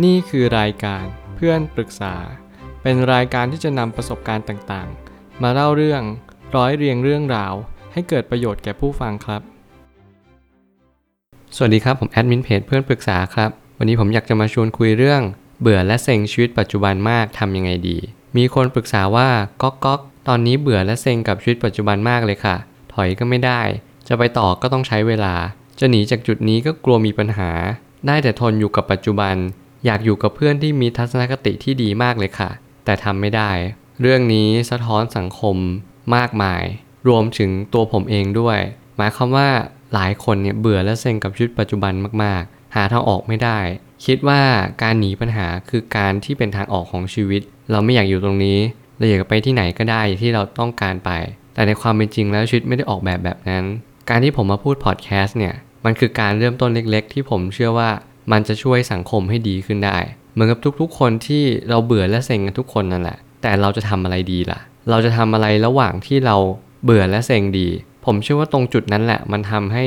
นี่คือรายการเพื่อนปรึกษา เป็นรายการที่จะนำประสบการณ์ต่างๆ มาเล่าเรื่องร้อยเรียงเรื่องราว ให้เกิดประโยชน์แก่ผู้ฟังครับ สวัสดีครับ ผมแอดมินเพจเพื่อนปรึกษาครับ วันนี้ผมอยากจะมาชวนคุยเรื่อง เบื่อและเซ็งชีวิตปัจจุบันมากทำยังไงดี มีคนปรึกษาว่าก๊อกก๊อกตอนนี้เบื่อและเซ็งกับชีวิตปัจจุบันมากเลยค่ะ ถอยก็ไม่ได้ จะไปต่อก็ต้องใช้เวลา จะหนีจากจุดนี้ก็กลัวมีปัญหา ได้แต่ทนอยู่กับปัจจุบัน อยากอยู่กับเพื่อนที่มีทัศนคติที่ดีมากเลยค่ะ แต่ทำไม่ได้ เรื่องนี้สะท้อนสังคมมากมาย รวมถึงตัวผมเองด้วย หมายความว่าหลายคนเนี่ยเบื่อและเซ็งกับชีวิตปัจจุบันมากๆ หาทางออกไม่ได้ คิดว่าการหนีปัญหาคือการที่เป็นทางออกของชีวิต เราไม่อยากอยู่ตรงนี้ เราอยากไปที่ไหนก็ได้ที่เราต้องการไป แต่ในความเป็นจริงแล้วชีวิตไม่ได้ออกแบบแบบนั้น การที่ผมมาพูดพอดแคสต์เนี่ย มันคือการเริ่มต้นเล็ก ๆ ที่ผมเชื่อว่า มันจะช่วยสังคมให้ดีขึ้นได้ เหมือนกับทุกๆ คนที่เราเบื่อและเซ็งกันทุกคนนั่นแหละ แต่เราจะทำอะไรดีล่ะ เราจะทำอะไรระหว่างที่เราเบื่อและเซ็งดี ผมเชื่อว่าตรงจุดนั้นแหละ มันทำให้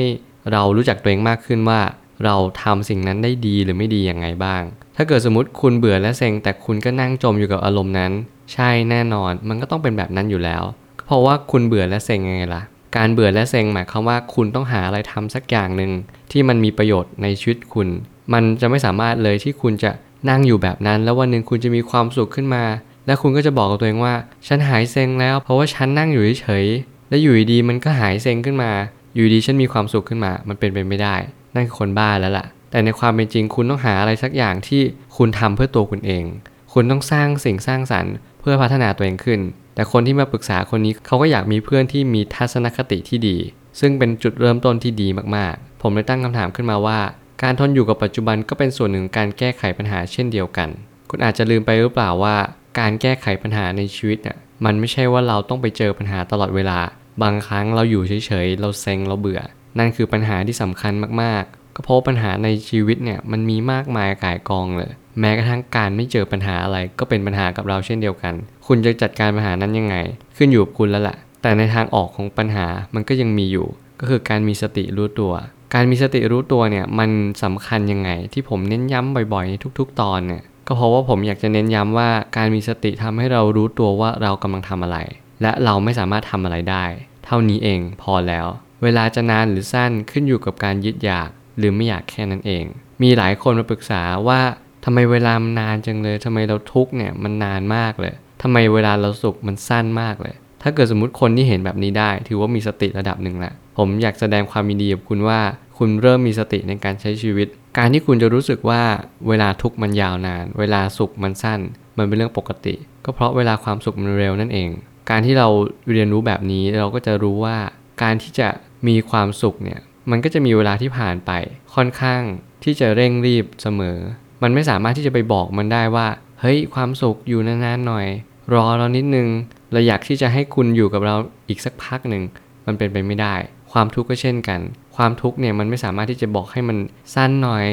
เรารู้จักตัวเองมากขึ้นว่า เราทำสิ่งนั้นได้ดีหรือไม่ดีอยังไงบ้าง ถ้าเกิดสมมติคุณเบื่อและเซ็งแต่คุณก็นั่งจมอยู่กับอารมณ์นั้น ใช่แน่นอนมันก็ต้องเป็นแบบนั้นอยู่แล้ว เพราะว่าคุณเบื่อและเซ็งยังไงล่ะการเบื่อและเซ็งหมายความว่าคุณต้องหาอะไรทำสักอย่างหนึ่งที่มันมีประโยชน์ในชีวิตคุณ มันจะไม่สามารถเลยที่คุณจะนั่งอยู่แบบนั้น แล้ววันหนึ่งคุณจะมีความสุขขึ้นมา และคุณก็จะบอกกับตัวเองว่า ฉันหายเซ็งแล้ว เพราะว่าฉันนั่งอยู่เฉยๆและอยู่ดีๆมันก็หายเซ็งขึ้นมา อยู่ดีฉันมีความสุขขึ้นมา มันเป็นไปไม่ได้ นั่นคือคนบ้าแล้วล่ะ แต่ในความเป็นจริงคุณต้องหาอะไรสักอย่างที่คุณทำเพื่อตัวคุณเอง คุณต้องสร้างสิ่งสร้างสรรค์ เพื่อพัฒนาตัวเองขึ้น แต่คนที่มาปรึกษาคนนี้เขาก็อยากมีเพื่อนที่มีทัศนคติที่ดี ซึ่งเป็นจุดเริ่มต้นที่ดีมากๆ ผมเลยตั้งคำถามขึ้นมาว่า การทนอยู่กับปัจจุบันก็เป็นส่วนหนึ่งการแก้ไขปัญหาเช่นเดียวกัน คุณอาจจะลืมไปหรือเปล่าว่า การแก้ไขปัญหาในชีวิตเนี่ยมันไม่ใช่ว่าเราต้องไปเจอปัญหาตลอดเวลา บางครั้งเราอยู่เฉยๆ เราเซ็งเราเบื่อ นั่นคือปัญหาที่สำคัญมากๆ ก็เพราะปัญหาในชีวิตเนี่ยมันมีมากมายก่ายกองเลย แม้กระทั่งการไม่เจอปัญหาอะไรก็เป็นปัญหากับเราเช่นเดียวกัน คุณจะจัดการปัญหานั้นยังไง ขึ้นอยู่กับคุณแล้วแหละแต่ในทางออกของปัญหามันก็ยังมีอยู่ ก็คือการมีสติรู้ตัว การมีสติรู้ตัวเนี่ยมันสำคัญยังไง ที่ผมเน้นย้ำบ่อยๆในทุก ๆ ตอนเนี่ยก็เพราะว่าผมอยากจะเน้นย้ำว่าการมีสติทำให้เรารู้ตัวว่าเรากำลังทำอะไร และเราไม่สามารถทำอะไรได้ เท่านี้เองพอแล้ว เวลาจะนานหรือสั้นขึ้นอยู่กับการยึดอยากหรือไม่อยากแค่นั้นเอง มีหลายคนมาปรึกษาว่าทำไมเวลามันนานจังเลยทำไมเราทุกเนี่ยมันนานมากเลยทำไมเวลาเราสุขมันสั้นมากเลย ถ้าเกิดสมมติคนที่เห็นแบบนี้ได้ ถือว่ามีสติระดับหนึ่งแหละ ผมอยากแสดงความยินดีกับคุณว่า คุณเริ่มมีสติในการใช้ชีวิต การที่คุณจะรู้สึกว่าเวลาทุกข์มันยาวนาน เวลาสุขมันสั้น มันเป็นเรื่องปกติ ก็เพราะเวลาความสุขมันเร็วนั่นเอง การที่เราเรียนรู้แบบนี้เราก็จะรู้ว่า การที่จะมีความสุขเนี่ย มันก็จะมีเวลาที่ผ่านไป ค่อนข้างที่จะเร่งรีบเสมอ มันไม่สามารถที่จะไปบอกมันได้ว่า เฮ้ย ความสุขอยู่นานๆหน่อย รอเรานิดนึง เราอยากที่จะให้คุณอยู่กับเราอีกสักพักหนึ่งมันเป็นไปไม่ได้ ความทุกข์ก็เช่นกัน ความทุกข์เนี่ยมันไม่สามารถที่จะบอกให้มันสั้นหน่อย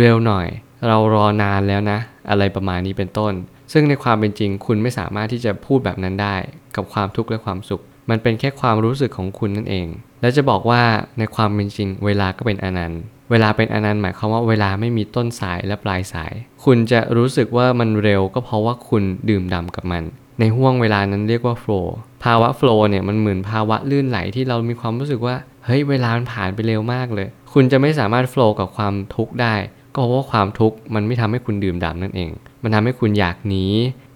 เร็วๆหน่อย เรารอนานแล้วนะ อะไรประมาณนี้เป็นต้น ซึ่งในความเป็นจริงคุณไม่สามารถที่จะพูดแบบนั้นได้ กับความทุกข์และความสุข มันเป็นแค่ความรู้สึกของคุณนั่นเอง และจะบอกว่าในความเป็นจริง เวลาก็เป็นอนันต์เวลาเป็นอนันต์หมายความว่าเวลาไม่มีต้นสายและปลายสาย คุณจะรู้สึกว่ามันเร็วก็เพราะว่าคุณดื่มด่ากับมัน ในห่วงเวลานั้นเรียกว่าโฟล์ภาวะโฟล์เนี่ยมันเหมือนภาวะลื่นไหลที่เรามีความรู้สึกว่าเฮ้ยเวลามันผ่านไปเร็วมากเลย คุณจะไม่สามารถโฟล์กับความทุกข์ได้ ก็เพราะความทุกข์มันไม่ทำให้คุณดื่มด่านั่นเอง มันทำให้คุณอยากหนี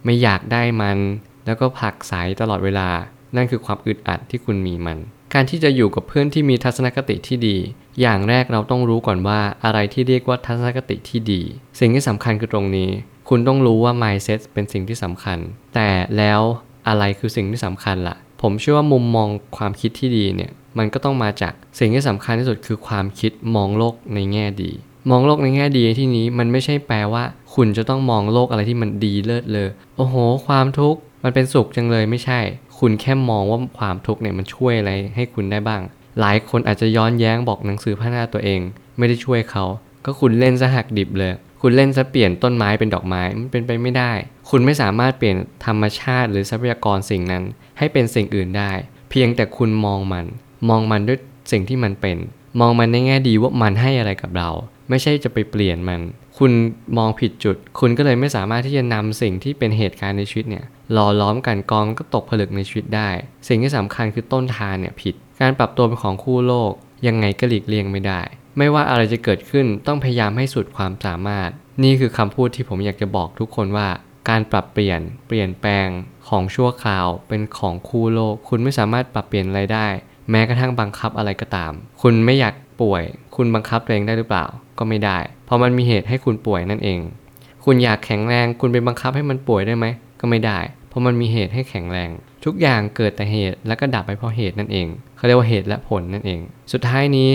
ไม่อยากได้มัน แล้วก็ผลักสายตลอดเวลา นั่นคือความอึดอัดที่คุณมีมัน การที่จะอยู่กับเพื่อนที่มีทัศนคติที่ดี อย่างแรกเราต้องรู้ก่อนว่าอะไรที่เรียกว่าทัศนคติที่ดี สิ่งที่สำคัญคือตรงนี้ คุณต้องรู้ว่า mindset เป็นสิ่งที่สำคัญ แต่แล้วอะไรคือสิ่งที่สำคัญล่ะ ผมเชื่อว่ามุมมองความคิดที่ดีเนี่ย มันก็ต้องมาจากสิ่งที่สำคัญที่สุดคือความคิดมองโลกในแง่ดี มองโลกในแง่ดีที่นี้มันไม่ใช่แปลว่า คุณจะต้องมองโลกอะไรที่มันดีเลิศเลย โอ้โห ความทุกข์มันเป็นสุขจังเลยไม่ใช่ คุณแค่มองว่าความทุกข์เนี่ยมันช่วยอะไรให้คุณได้บ้าง หลายคนอาจจะย้อนแย้งบอกหนังสือพัฒนาตัวเอง ไม่ได้ช่วยเขา ก็คุณเล่นซะหักดิบเลย คุณเล่นซะเปลี่ยนต้นไม้เป็นดอกไม้มันเป็นไปไม่ได้ คุณไม่สามารถเปลี่ยนธรรมชาติหรือทรัพยากรสิ่งนั้น ให้เป็นสิ่งอื่นได้ เพียงแต่คุณมองมัน มองมันด้วยสิ่งที่มันเป็น มองมันในแง่ดีว่ามันให้อะไรกับเรา ไม่ใช่จะไปเปลี่ยนมัน คุณมองผิดจุด คุณก็เลยไม่สามารถที่จะนำสิ่งที่เป็นเหตุการณ์ในชีวิตเนี่ยหล่อล้อมกันกองก็ตกผลึกในชีวิตได้ สิ่งที่สำคัญคือต้นทางเนี่ยผิด การปรับตัวเป็นของคู่โลก ยังไงก็หลีกเลี่ยงไม่ได้ ไม่ว่าอะไรจะเกิดขึ้นต้องพยายามให้สุดความสามารถ นี่คือคำพูดที่ผมอยากจะบอกทุกคนว่า การปรับเปลี่ยน เปลี่ยนแปลงของชั่วคราว เป็นของคู่โลก คุณไม่สามารถปรับเปลี่ยนอะไรได้ แม้กระทั่งบังคับอะไรก็ตาม คุณไม่อยากป่วย คุณบังคับตัวเองได้หรือเปล่า ก็ไม่ได้ เพราะมันมีเหตุให้คุณป่วยนั่นเอง คุณอยากแข็งแรง คุณไปบังคับให้มันป่วยได้ไหม ก็ไม่ได้ ราะมันมีเหตุให้แข็งแรง ทุกอย่างเกิดแต่เหตุแล้วก็ดับไปเพราะเหตุนั่นเองเขาเรียกว่าเหตุและผลนั่นเอง สุดท้ายนี้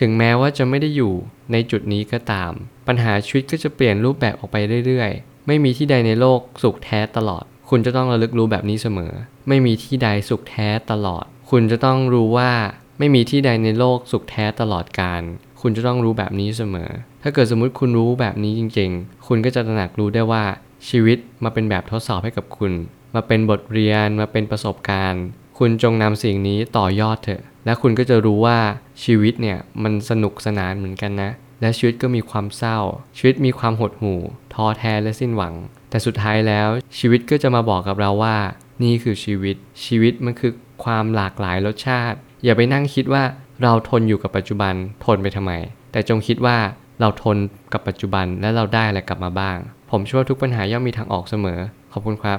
ถึงแม้ว่าจะไม่ได้อยู่ในจุดนี้ก็ตาม ปัญหาชีวิตก็จะเปลี่ยนรูปแบบออกไปเรื่อยๆ ไม่มีที่ใดในโลกสุขแท้ตลอด คุณจะต้องระลึกรู้แบบนี้เสมอ ไม่มีที่ใดสุขแท้ตลอด คุณจะต้องรู้ว่าไม่มีที่ใดในโลกสุขแท้ตลอดกาลคุณจะต้องรู้แบบนี้เสมอ ถ้าเกิดสมมุติคุณรู้แบบนี้จริง ๆ คุณก็จะตระหนักรู้ได้ว่าชีวิตมาเป็นแบบทดสอบให้กับคุณ มาเป็นบทเรียนมาเป็นประสบการณ์ คุณจงนำสิ่งนี้ต่อยอดเถอะ และคุณก็จะรู้ว่าชีวิตเนี่ยมันสนุกสนานเหมือนกันนะ และชีวิตก็มีความเศร้า ชีวิตมีความหดหู่ท้อแท้และสิ้นหวัง แต่สุดท้ายแล้วชีวิตก็จะมาบอกกับเราว่า นี่คือชีวิต ชีวิตมันคือความหลากหลายรสชาติ อย่าไปนั่งคิดว่าเราทนอยู่กับปัจจุบันทนไปทำไม แต่จงคิดว่าเราทนกับปัจจุบันและเราได้อะไรกลับมาบ้าง ผมเชื่อว่าทุกปัญหาย่อมมีทางออกเสมอ ขอบคุณครับ